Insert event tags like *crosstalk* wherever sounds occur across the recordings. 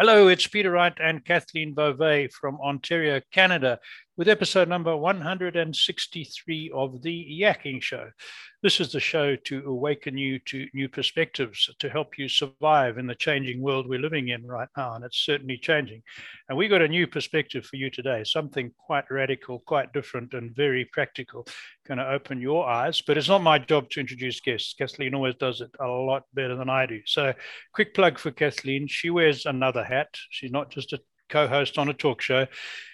Hello, it's Peter Wright and Kathleen Beauvais from Ontario, Canada, with episode number 163 of The Yakking Show. This is the show to awaken you to new perspectives, to help you survive in the changing world we're living in right now. And it's certainly changing. And we got a new perspective for you today, something quite radical, quite different, and very practical. Going to open your eyes. But it's not my job to introduce guests. Kathleen always does it a lot better than I do. So, quick plug for Kathleen. She wears another hat. She's not just a co host on a talk show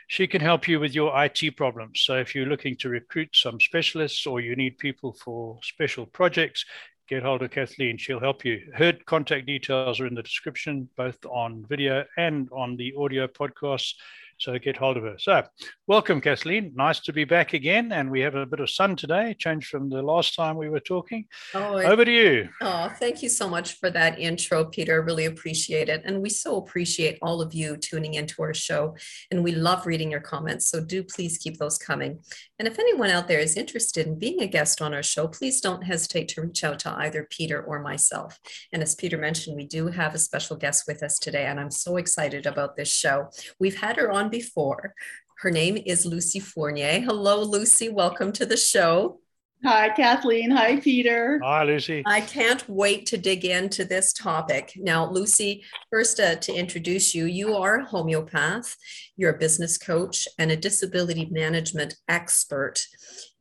she can help you with your IT problems. So if you're looking to recruit some specialists or you need people for special projects, get hold of Kathleen. She'll help you. Her contact details are in the description, both on video and on the audio podcast. So get hold of her. So, welcome, Kathleen. Nice to be back again. And we have a bit of sun today, changed from the last time we were talking. Oh, Over to you. Oh, thank you so much for that intro, Peter. Really appreciate it. And we so appreciate all of you tuning into our show. And we love reading your comments. So, do please keep those coming. And if anyone out there is interested in being a guest on our show, please don't hesitate to reach out to either Peter or myself. And as Peter mentioned, we do have a special guest with us today. And I'm so excited about this show. We've had her on on before. Her name is Lucie Fournier. Hello, Lucie. Welcome to the show. Hi, Kathleen. Hi, Peter. Hi, Lucie. I can't wait to dig into this topic. Now, Lucie, first uh, to introduce you, you are a homeopath, you're a business coach, and a disability management expert.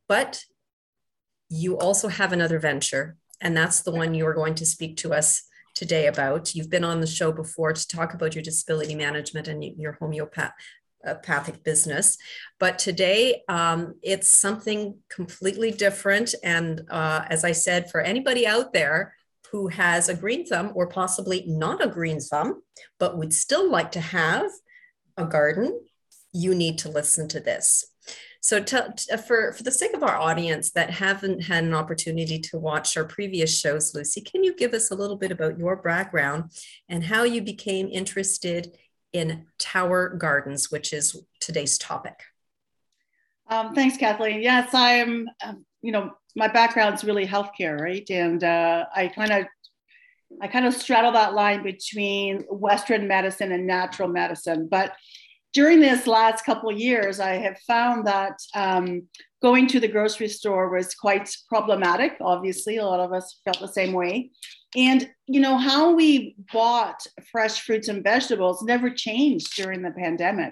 But you also have another venture, and that's the one you are going to speak to us today about. You've been on the show before to talk about your disability management and your homeopathic business. But today um, it's something completely different. And uh, as I said, for anybody out there who has a green thumb or possibly not a green thumb, but would still like to have a garden, you need to listen to this. So, to, to, for, for the sake of our audience that haven't had an opportunity to watch our previous shows, Lucie, can you give us a little bit about your background and how you became interested in tower gardens, which is today's topic? Um, thanks, Kathleen. Yes, I am. Um, you know, my background is really healthcare, right? And uh, I kind of I kind of straddle that line between Western medicine and natural medicine. But during this last couple of years, I have found that um, going to the grocery store was quite problematic. Obviously, a lot of us felt the same way. And, you know, how we bought fresh fruits and vegetables never changed during the pandemic.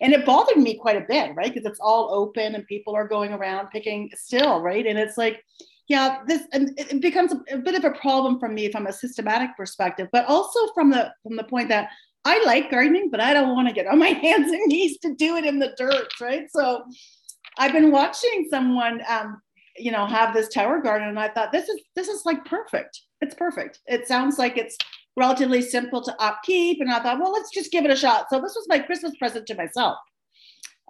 And it bothered me quite a bit, right? Because it's all open and people are going around picking still, right? And it's like, yeah, this and it becomes a, a bit of a problem for me from a systematic perspective, but also from the from the point that I like gardening, but I don't want to get on my *laughs* hands and knees to do it in the dirt, right? So I've been watching someone, um, you know, have this tower garden, and I thought this is this is like perfect. It's perfect. It sounds like it's relatively simple to upkeep, and I thought, well, let's just give it a shot. So this was my Christmas present to myself.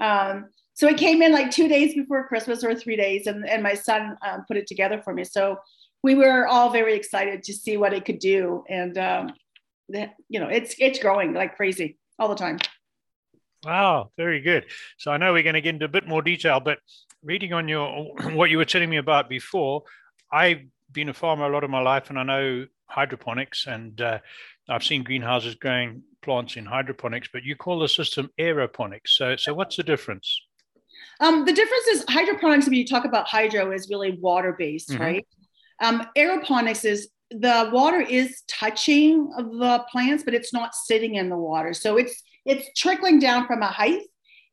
Um, so it came in like two days before Christmas or three days, and, and my son um, put it together for me. So we were all very excited to see what it could do, and um, you know, it's it's growing like crazy all the time. Wow, very good. So I know we're going to get into a bit more detail, but reading on your *clears throat* what you were telling me about before, I've been a farmer a lot of my life, and I know hydroponics, and uh, I've seen greenhouses growing plants in hydroponics, but you call the system aeroponics. So, so what's the difference? Um, the difference is hydroponics. When you talk about hydro, is really water based, mm-hmm. right? Um, aeroponics is the water is touching the plants, but it's not sitting in the water. So it's it's trickling down from a height,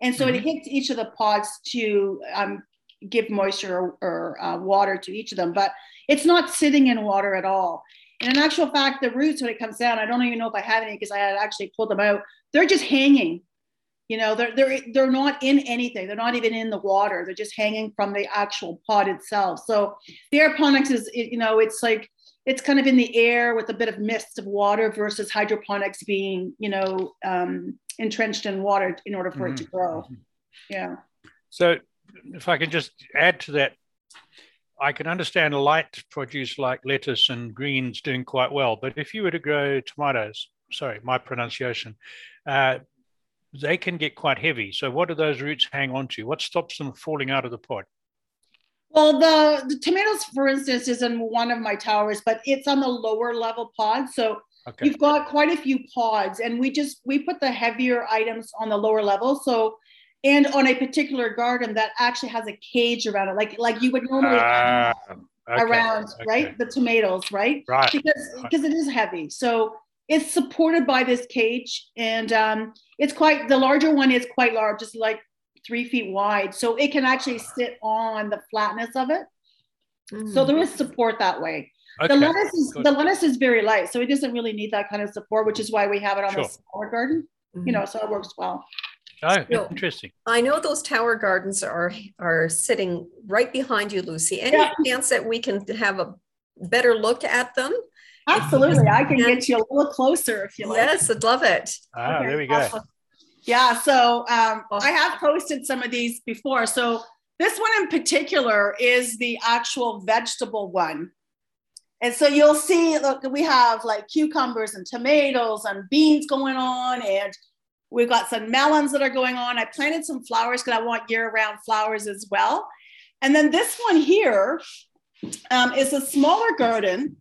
and so mm-hmm. it hits each of the pods to um, give moisture or, or uh, water to each of them, but it's not sitting in water at all. And in actual fact, the roots when it comes down, I don't even know if I have any because I had actually pulled them out. They're just hanging. You know, they're they're they're not in anything. They're not even in the water. They're just hanging from the actual pod itself. So the aeroponics is, you know, it's like it's kind of in the air with a bit of mist of water versus hydroponics being, you know, um, entrenched in water in order for mm-hmm. it to mm-hmm. grow. Mm-hmm. Yeah. So, if I can just add to that, I can understand light produce like lettuce and greens doing quite well, but if you were to grow tomatoes, sorry, my pronunciation, uh, they can get quite heavy. So, what do those roots hang on to? What stops them falling out of the pot? Well, the, the tomatoes, for instance, is in one of my towers, but it's on the lower level pod. So Okay. You've got quite a few pods, and we just we put the heavier items on the lower level. So, and on a particular garden that actually has a cage around it, like like you would normally uh, okay. around okay. right the tomatoes, right? Right. Because because it is heavy. So it's supported by this cage, and um, it's quite the larger one is quite large. It's like three feet wide, so it can actually sit on the flatness of it. Mm. So there is support that way. Okay. The lettuce is Good. the lettuce is very light, so it doesn't really need that kind of support, which is why we have it on sure. the smaller garden. Mm-hmm. You know, so it works well. Oh, so, interesting. I know those tower gardens are are sitting right behind you, Lucie. Any yeah. chance that we can have a better look at them? Absolutely. I can get you a little closer if you like. Yes, I'd love it. Ah, okay. there we go. Yeah. So um, I have posted some of these before. So this one in particular is the actual vegetable one. And so you'll see, look, we have like cucumbers and tomatoes and beans going on, and we've got some melons that are going on. I planted some flowers because I want year round flowers as well. And then this one here um, is a smaller garden.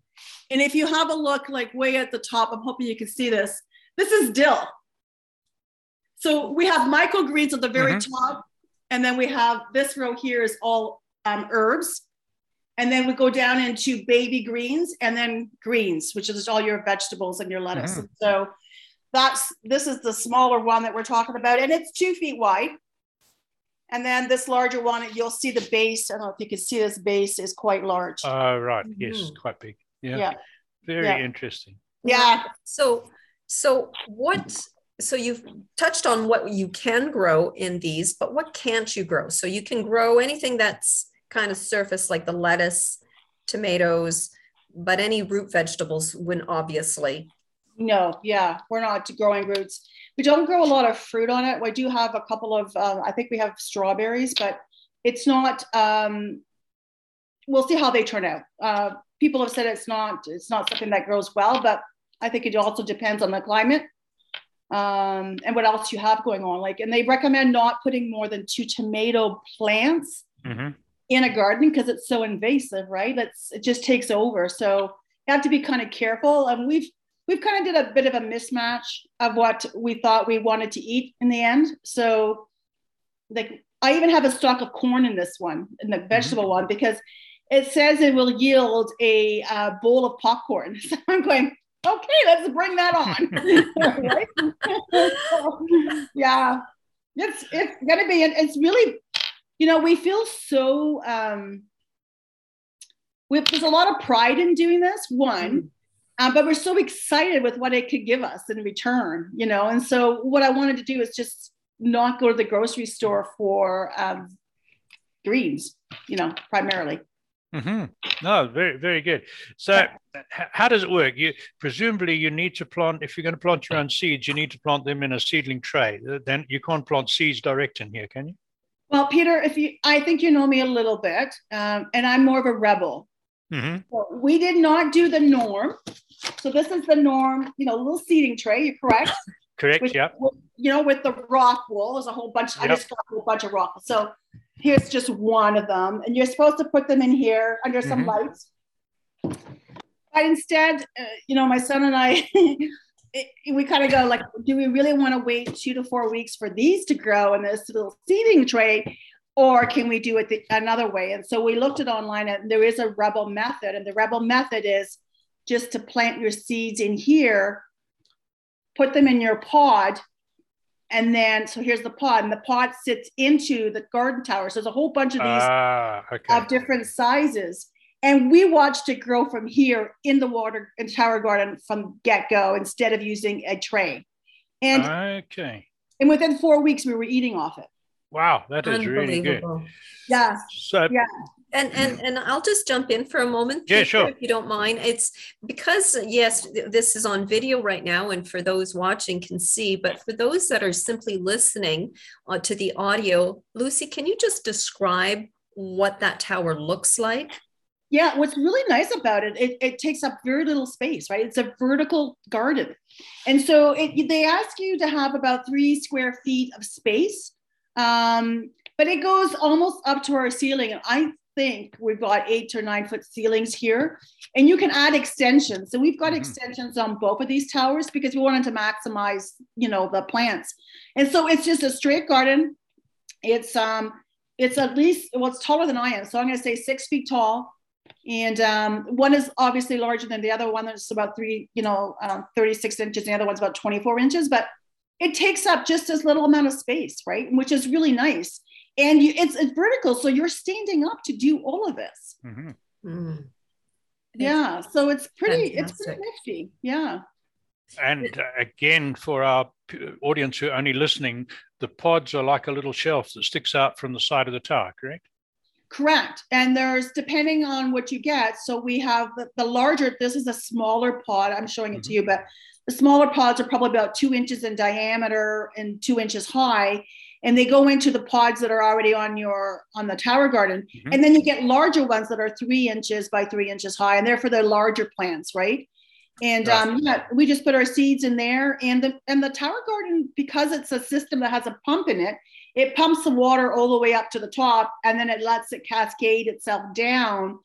And if you have a look like way at the top, I'm hoping you can see this. This is dill. So we have microgreens at the very mm-hmm. top. And then we have this row here is all um, herbs. And then we go down into baby greens and then greens, which is all your vegetables and your lettuce. Mm-hmm. So that's this is the smaller one that we're talking about, and it's two feet wide. And then this larger one, you'll see the base. I don't know if you can see this base is quite large. Oh, uh, right. Mm-hmm. Yes, quite big. Yeah. yeah. Very yeah. interesting. Yeah. So, so what? So you've touched on what you can grow in these, but what can't you grow? So you can grow anything that's kind of surface like the lettuce, tomatoes, but any root vegetables wouldn't obviously. No, yeah, we're not growing roots. We don't grow a lot of fruit on it. We do have a couple of, uh, I think we have strawberries, but it's not. Um, we'll see how they turn out. Uh, people have said it's not, it's not something that grows well, but I think it also depends on the climate um, and what else you have going on. Like, and they recommend not putting more than two tomato plants mm-hmm in a garden because it's so invasive, right? That's it just takes over. So you have to be kind of careful. And we've we've kind of did a bit of a mismatch of what we thought we wanted to eat in the end. So like I even have a stalk of corn in this one, in the vegetable mm-hmm. one, because it says it will yield a uh, bowl of popcorn. *laughs* So I'm going, okay, let's bring that on. *laughs* *laughs* yeah, it's it's gonna be. It's really you know, we feel so, um, we, there's a lot of pride in doing this, one, mm-hmm. uh, but we're so excited with what it could give us in return, you know. And so, what I wanted to do is just not go to the grocery store for um, greens, you know, primarily. Mm-hmm. No, very, very good. So, how does it work? You presumably you need to plant. If you're going to plant your own seeds, you need to plant them in a seedling tray. Then you can't plant seeds direct in here, can you? Well, Peter, if you, I think you know me a little bit, um, and I'm more of a rebel. Mm-hmm. So we did not do the norm. So this is the norm, you know, little seeding tray. You're correct. *laughs* correct. With, yeah. you know, with the rock wool, there's a whole bunch. Yep. I just got a whole bunch of rock. So here's just one of them, and you're supposed to put them in here under some mm-hmm. lights. But instead, uh, you know, my son and I *laughs* it, we kind of go like, do we really want to wait two to four weeks for these to grow in this little seeding tray? Or can we do it the, another way? And so we looked at online and there is a rebel method. And the rebel method is just to plant your seeds in here, put them in your pod. And then, so here's the pod, and the pod sits into the garden tower. So there's a whole bunch of these uh, okay. of different sizes. And we watched it grow from here in the water in tower garden from get-go instead of using a tray. And okay. and within four weeks we were eating off it. Wow that is really good. Yeah so yeah and and and I'll just jump in for a moment. Yeah, sure. If you don't mind, it's because yes, this is on video right now, and for those watching can see. But for those that are simply listening uh, to the audio, Lucie, can you just describe what that tower looks like? Yeah, what's really nice about it, it, it takes up very little space, right? It's a vertical garden. And so it, they ask you to have about three square feet of space. Um, but it goes almost up to our ceiling. And I think we've got eight or nine foot ceilings here, and you can add extensions. So we've got Mhm. extensions on both of these towers because we wanted to maximize, you know, the plants. And so it's just a straight garden. It's um, it's at least well, it's taller than I am, so I'm going to say six feet tall. And um, one is obviously larger than the other one. That's about three, you know, um, 36 inches. And the other one's about 24 inches, but it takes up just as little amount of space, right? Which is really nice. And you, it's, it's vertical, so you're standing up to do all of this. Mhm. Mm. Yeah, so it's pretty, it's pretty nifty. Yeah. And uh, again, for our audience who are only listening, the pods are like a little shelf that sticks out from the side of the tower, correct? Correct. And there's depending on what you get. So we have the, the larger, this is a smaller pod. I'm showing it to you, but the smaller pods are probably about two inches in diameter and two inches high. And they go into the pods that are already on your on the tower garden. Mhm. And then you get larger ones that are three inches by three inches high, and therefore they're for the larger plants, right? And Right. um, yeah, we just put our seeds in there, and the and the tower garden because it's a system that has a pump in it, it pumps the water all the way up to the top, and then it lets it cascade itself down.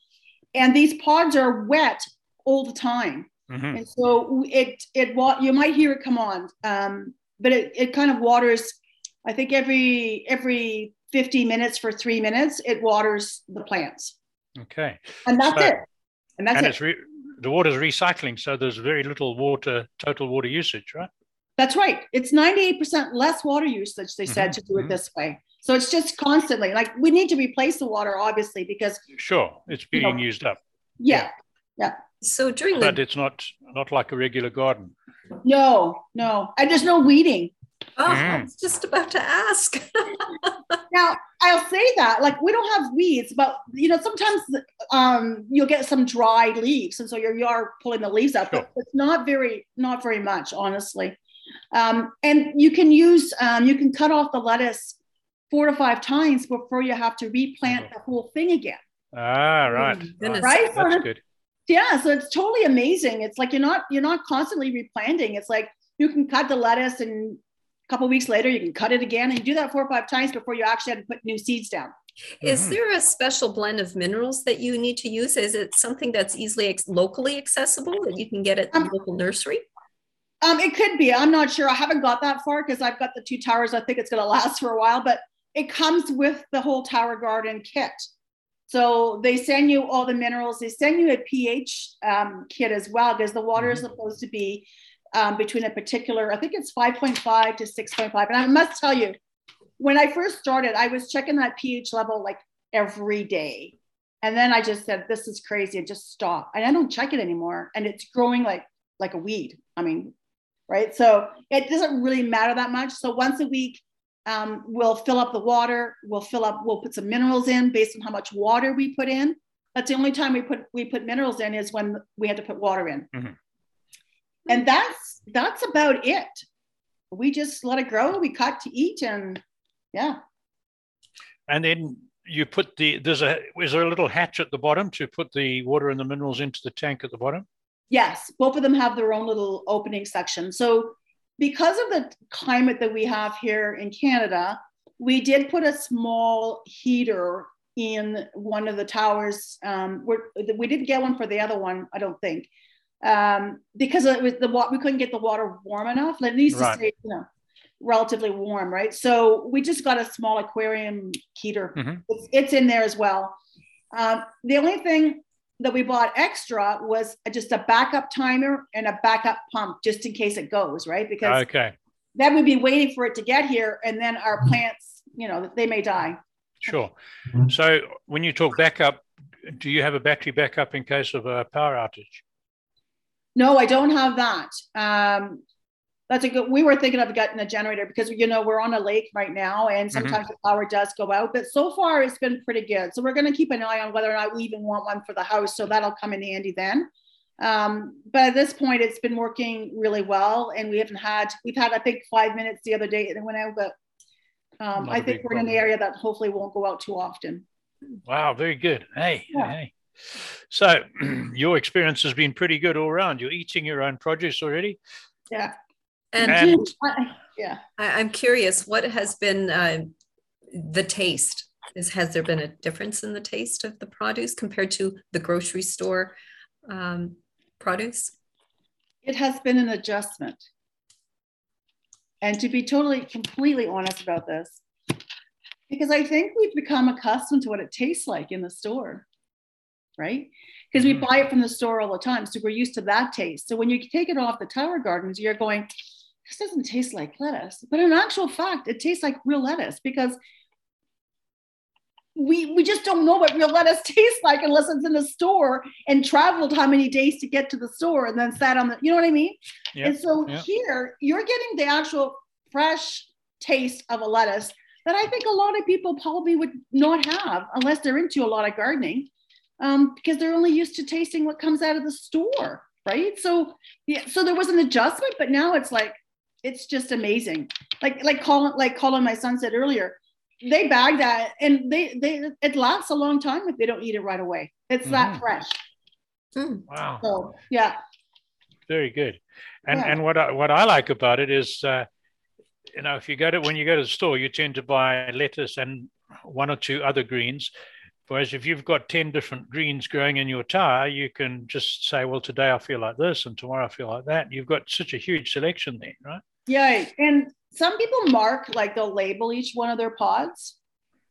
And these pods are wet all the time, Mhm. and so it it you might hear it come on, um, but it it kind of waters. I think every every 50 minutes for three minutes, it waters the plants, Okay. and that's So- it. And that's and it. it's re- the water's recycling, so there's very little water, total water usage, right? That's right. It's 98% less water usage, they said, Mhm, to do it mhm. this way. So it's just constantly like we need to replace the water, obviously, because Sure, it's You being know, used up, Yeah, yeah, So during but the it's not not like a regular garden. no, no. And there's no weeding. Oh, I Mhm. was just about to ask. *laughs* Now, I'll say that, like, we don't have weeds, but you know, sometimes um, you'll get some dried leaves, and so you're, you are pulling the leaves out, but it's not very, not very much, honestly. Um, and you can use, um, you can cut off the lettuce four to five times before you have to replant Mhm. the whole thing again. Ah, right. my right. Right? So That's the- good. Yeah, so it's totally amazing. It's like you're not you're not constantly replanting. It's like you can cut the lettuce and a couple weeks later you can cut it again and you do that four or five times before you actually have to put new seeds down. Is Mhm. there a special blend of minerals that you need to use? Is it something that's easily ex- locally accessible that you can get at the Um, local nursery? Um, it could be. I'm not sure. I haven't got that far because I've got the two towers. I think it's going to last for a while, but it comes with the whole tower garden kit. So they send you all the minerals. They send you a pH um, kit as well because the water is Mhm. supposed to be um, between a particular. I think it's 5.5 to 6.5. And I must tell you, when I first started, I was checking that pH level like every day. And then I just said, this is crazy. and just stop. And I don't check it anymore. And it's growing like like a weed. I mean, right? So it doesn't really matter that much. So once a week, um, we'll fill up the water. We'll fill up. We'll put some minerals in based on how much water we put in. That's the only time we put we put minerals in is when we had to put water in. Mhm. And that's that's about it. We just let it grow. We cut to eat, and yeah. And then you put the there's a is there a little hatch at the bottom to put the water and the minerals into the tank at the bottom? Yes, both of them have their own little opening section. So, because of the climate that we have here in Canada, we did put a small heater in one of the towers. Um, we're, we didn't get one for the other one, I don't think, um, because it was the water. We couldn't get the water warm enough. It needs Right. to stay, you know, relatively warm, right? So we just got a small aquarium heater. Mhm. It's, it's in there as well. Um, the only thing that we bought extra was just a backup timer and a backup pump just in case it goes, right? Because Okay, then we'd be waiting for it to get here and then our plants, you know, they may die. sure. So when you talk backup, do you have a battery backup in case of a power outage? No, I don't have that. Um, that's a good. We were thinking of getting a generator because you know we're on a lake right now, and sometimes the power does go out. But so far, it's been pretty good. So we're going to keep an eye on whether or not we even want one for the house. So that'll come in handy then. Um, but at this point, it's been working really well, and we haven't had. We've had I think five minutes the other day, and it went out. But um, I think we're in an area that hopefully won't go out too often. Wow, very good. Hey, Yeah. hey. So *clears throat* your experience has been pretty good all around. You're eating your own produce already. Yeah. And And- I- yeah. I, I'm curious, what has been uh, the taste Is has there been a difference in the taste of the produce compared to the grocery store um, produce? It has been an adjustment. And to be totally, completely honest about this, because I think we've become accustomed to what it tastes like in the store, right? Because we mm-hmm. buy it from the store all the time. So we're used to that taste. So when you take it off the tower gardens, you're going, this doesn't taste like lettuce. But in actual fact, it tastes like real lettuce because we we just don't know what real lettuce *laughs* tastes like unless it's in the store and traveled how many days to get to the store and then sat on the you know what I mean? Yep. And so yep. here you're getting the actual fresh taste of a lettuce that I think a lot of people probably would not have unless they're into a lot of gardening, um, because they're only used to tasting what comes out of the store, right? So yeah, so there was an adjustment, but now it's like it's just amazing. Like like Colin, like Colin, my son said earlier, they bag that and they they it lasts a long time if they don't eat it right away. It's mm-hmm. that fresh. Mm. Wow. So yeah. Very good. And yeah. and what I, what I like about it is, uh, you know, if you go to when you go to the store, you tend to buy lettuce and one or two other greens. Whereas if you've got 10 different greens growing in your tower, you can just say, well, today I feel like this and tomorrow I feel like that. You've got such a huge selection there, right? Yeah. And some people mark like they'll label each one of their pods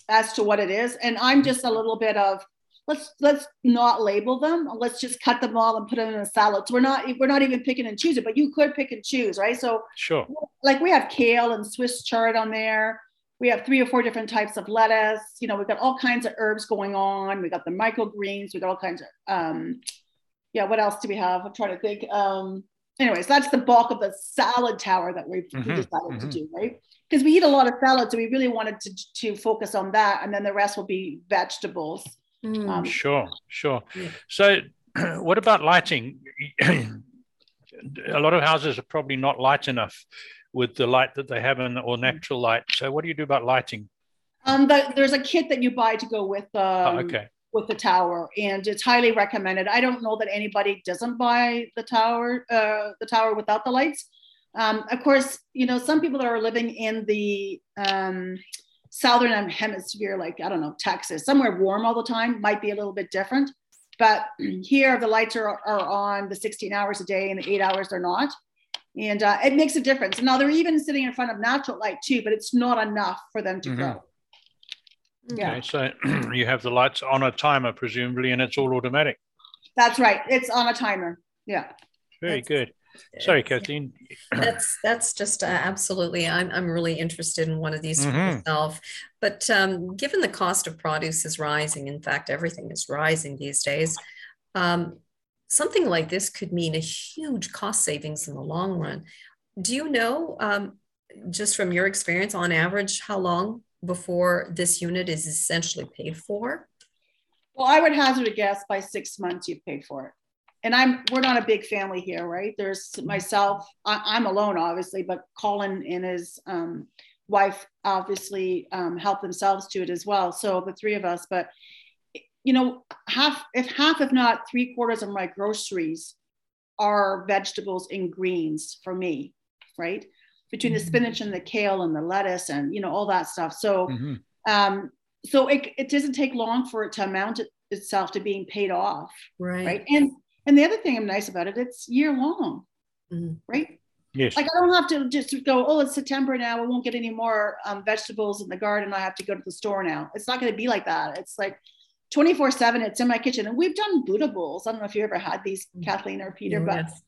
as to what it is and i'm just a little bit of let's let's not label them let's just cut them all and put them in a salad so we're not we're not even picking and choosing but you could pick and choose right so sure like we have kale and swiss chard on there we have three or four different types of lettuce you know we've got all kinds of herbs going on We've got the microgreens We've got all kinds of um yeah what else do we have i'm trying to think um anyways, that's the bulk of the salad tower that we've mm-hmm, decided mm-hmm. to do, right? Because we eat a lot of salad, so we really wanted to, to focus on that, and then the rest will be vegetables. Mm. Um, sure, sure. Yeah. So, *clears throat* what about lighting? *clears throat* a lot of houses are probably not light enough with the light that they have in or mm. natural light. So, what do you do about lighting? Um, the, there's a kit that you buy to go with. Um, oh, okay with the tower and it's highly recommended i don't know that anybody doesn't buy the tower uh, the tower without the lights um, of course you know some people that are living in the um, southern hemisphere like i don't know texas somewhere warm all the time might be a little bit different but *clears throat* here the lights are, are on the 16 hours a day and the eight hours they're not and uh, it makes a difference now they're even sitting in front of natural light too but it's not enough for them to mm-hmm. grow yeah. Okay, so *clears throat* you have the lights on a timer, presumably, and it's all automatic. That's right. It's on a timer. Yeah. Very that's, good. Sorry, Kathleen. *clears throat* That's that's just uh, absolutely. I'm I'm really interested in one of these mm-hmm. myself. But um, given the cost of produce is rising, in fact, everything is rising these days. Um, something like this could mean a huge cost savings in the long run. Do you know, um, just from your experience, on average, how long before this unit is essentially paid for? Well, I would hazard a guess by six months you've paid for it. And I'm we're not a big family here, right? There's myself, I, am alone, obviously, but Colin and his um, wife obviously um, help themselves to it as well. So the three of us, but you know, half if half, if not three quarters of my groceries are vegetables and greens for me, right? between the mm-hmm. spinach and the kale and the lettuce and you know all that stuff so mm-hmm. um so it, it doesn't take long for it to amount it, itself to being paid off right right and and the other thing i'm nice about it it's year long mm-hmm. right yes like i don't have to just go oh it's september now we won't get any more um, vegetables in the garden i have to go to the store now it's not going to be like that it's like 24 7 it's in my kitchen and we've done buddha bowls i don't know if you ever had these mm-hmm. kathleen or peter yes. but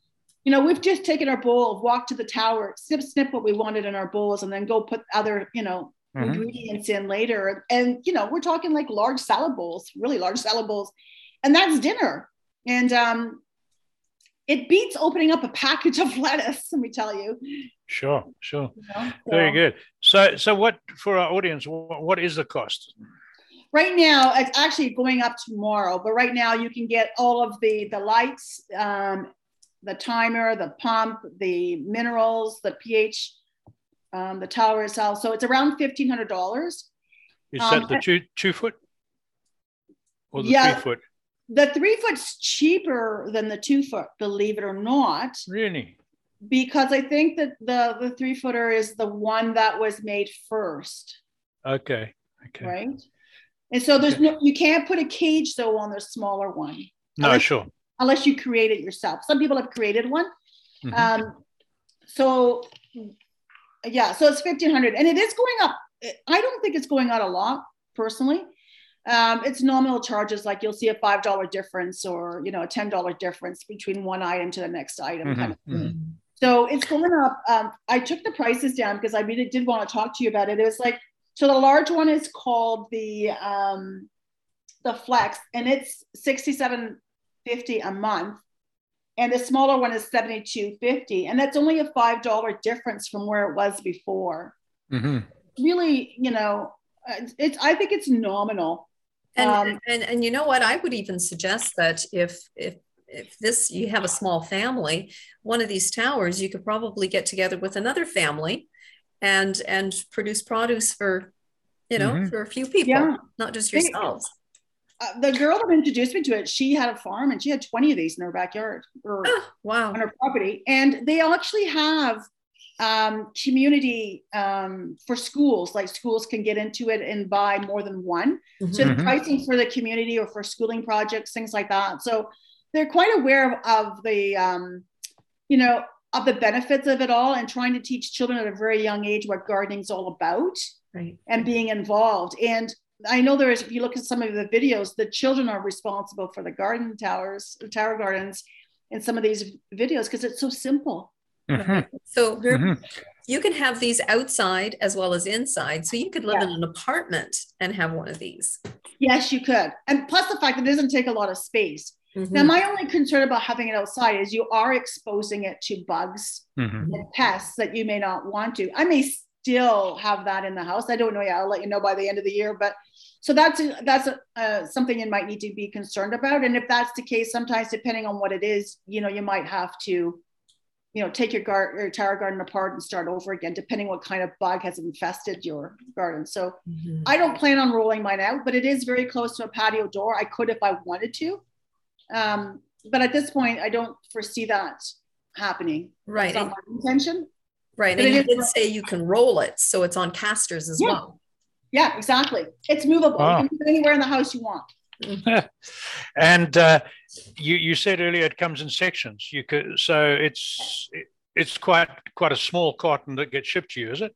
you know, we've just taken our bowl, walked to the tower, snip, snip what we wanted in our bowls, and then go put other, you know, mm-hmm. ingredients in later. And, you know, we're talking like large salad bowls, really large salad bowls. And that's dinner. And um, it beats opening up a package of *laughs* lettuce, let me tell you. Sure, sure. You know, so, Very good. So, so what for our audience? What is the cost? Right now, it's actually going up tomorrow. But right now, you can get all of the the lights um, the timer, the pump, the minerals, the pH, um, the tower itself. So it's around fifteen hundred dollars. Is um, that the two two foot or the yeah, three foot? The three foot's cheaper than the two foot, believe it or not. Really? Because I think that the the three footer is the one that was made first. Okay. Okay. Right. And so there's no, you can't put a cage though on the smaller one. No, Unless- sure. unless you create it yourself. Some people have created one. Mhm. Um, so yeah, so it's fifteen hundred, and it is going up. I don't think it's going out a lot personally. Um, it's nominal charges, like you'll see a five dollar difference or you know a ten dollar difference between one item to the next item. kind of Mhm, mhm. so it's going up. Um, I took the prices down because I really did want to talk to you about it. It was like so the large one is called the um, the Flex, and it's sixty seven fifty a month, and the smaller one is seventy two fifty, and that's only a five dollar difference from where it was before. Mhm. Really, you know, it's, it's I think it's nominal. And, Um, and and you know what? I would even suggest that if if if this you have a small family, one of these towers, you could probably get together with another family, and and produce produce for, you know, Mhm. for a few people, Yeah. not just They- yourselves. Uh, the girl that introduced me to it, she had a farm and she had twenty of these in her backyard. Or, Ah, *gasps* wow. on her property and they actually have um, community um, for schools like schools can get into it and buy more than one so Mhm. the Mhm. pricing for the community or for schooling projects things like that so they're quite aware of, of the um, you know of the benefits of it all and trying to teach children at a very young age what gardening's all about Right. and being involved and I know there is, if you look at some of the videos, the children are responsible for the garden towers, tower gardens in some of these videos because it's so simple. Mhm. So Mhm. you can have these outside as well as inside. So you could live Yeah. in an apartment and have one of these. Yes, you could. And plus the fact that it doesn't take a lot of space. Now, Mhm. my only concern about having it outside is you are exposing it to bugs Mhm. and pests that you may not want to. I may still have that in the house. I don't know yet. I'll let you know by the end of the year. But so that's that's uh, something you might need to be concerned about. And if that's the case, sometimes depending on what it is, you know, you might have to, you know, take your gar- your tower garden apart and start over again, depending what kind of bug has infested your garden. So Mhm. I don't plan on rolling mine out, but it is very close to a patio door. I could if I wanted to. Um, but at this point, I don't foresee that happening. Right. It's not my intention. right. but And you is- did say you can roll it. So it's on casters as Yeah. well. Yeah, exactly. It's movable. Wow. You can put it anywhere in the house you want. *laughs* and uh, you you said earlier it comes in sections. You could so it's it's quite quite a small carton that gets shipped to you, is it?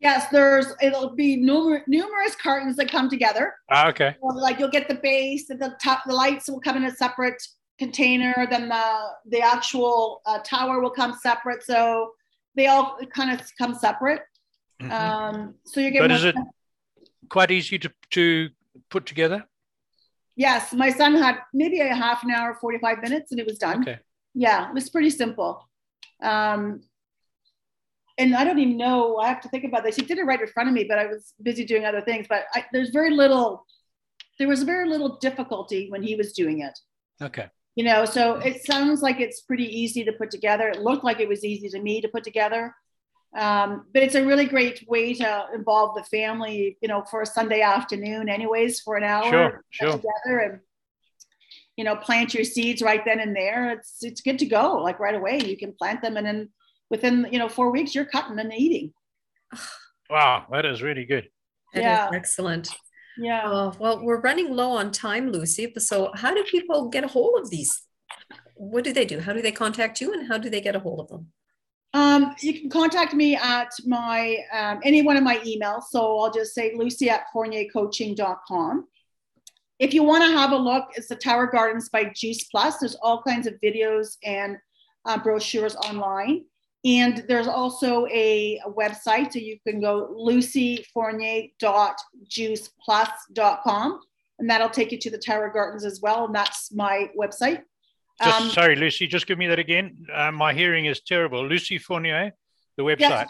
Yes, there's it'll be numer- numerous cartons that come together. Ah, okay. Well, like you'll get the base, and the top, the lights will come in a separate container. Then the the actual uh, tower will come separate. So they all kind of come separate. Mhm. Um, so you get. But is it quite easy to to put together? Yes, my son had maybe a half an hour, forty five minutes, and it was done. Okay. Yeah, it was pretty simple. Um, and I don't even know. I have to think about this. He did it right in front of me, but I was busy doing other things. But I, there's very little. There was very little difficulty when he was doing it. Okay. You know, so it sounds like it's pretty easy to put together. It looked like it was easy to me to put together. Um, but it's a really great way to involve the family, you know, for a Sunday afternoon, anyways, for an hour Sure, sure. together and you know plant your seeds right then and there. It's it's good to go, like right away. You can plant them, and then within you know four weeks, you're cutting and eating. Wow, that is really good. That is Yeah. excellent. Yeah. Oh, well, we're running low on time, Lucie. So, how do people get a hold of these? What do they do? How do they contact you, and how do they get a hold of them? Um, you can contact me at my um, any one of my emails. So I'll just say lucie at fourniercoaching.com. If you want to have a look, it's the Tower Gardens by Juice Plus. There's all kinds of videos and uh, brochures online. And there's also a, a website. So you can go luciefournier.juiceplus.com and that'll take you to the Tower Gardens as well. And that's my website. Just Um, sorry, Lucie. Just give me that again. Uh, my hearing is terrible. Lucie Fournier, the website Yes.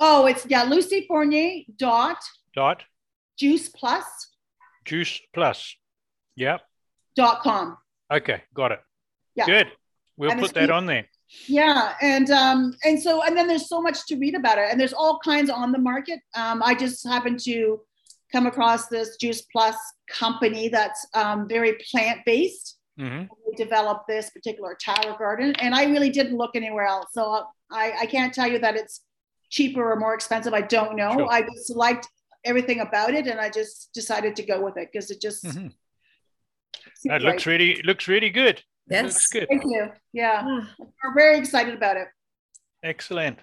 Oh, it's yeah, Lucie Fournier dot dot juice plus juice plus. Yeah. dot com. Okay, got it. Yeah. Good. We'll And put that on there. Yeah, and um, and so and then there's so much to read about it, and there's all kinds on the market. Um, I just happened to come across this Juice Plus company that's um, very plant based. hmm We developed this particular tower garden, and I really didn't look anywhere else. So I, I can't tell you that it's cheaper or more expensive. I don't know. Sure. I just liked everything about it, and I just decided to go with it because it just. Mhm. seems That looks right. really looks really good. Yes. Looks good. Thank you. Yeah, Ah, we're very excited about it. Excellent.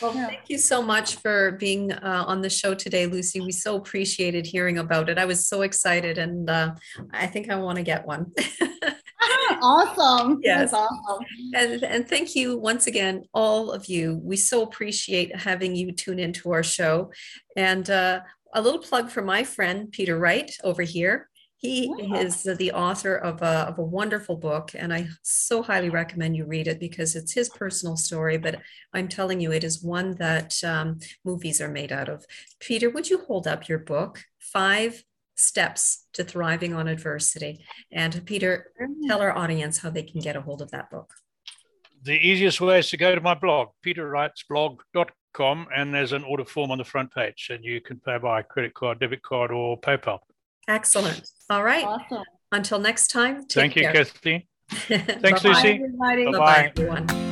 Well, Yeah. thank you so much for being uh, on the show today, Lucie. We so appreciated hearing about it. I was so excited, and uh, I think I want to get one. *laughs* awesome. *laughs* Yes. That's awesome. And, and thank you once again, all of you. We so appreciate having you tune into our show. And uh, a little plug for my friend, Peter Wright, over here. He Wow. is the author of a, of a wonderful book, and I so highly recommend you read it because it's his personal story. But I'm telling you, it is one that um, movies are made out of. Peter, would you hold up your book, Five Steps to Thriving on Adversity? And Peter, tell our audience how they can get a hold of that book. The easiest way is to go to my blog, peterwritesblog.com, and there's an order form on the front page, and you can pay by credit card, debit card, or PayPal. Excellent. All right. Awesome. Until next time. Thank you, care. Kathleen. *laughs* Thanks, Bye-bye. Lucie. Bye-bye. Bye-bye, everyone.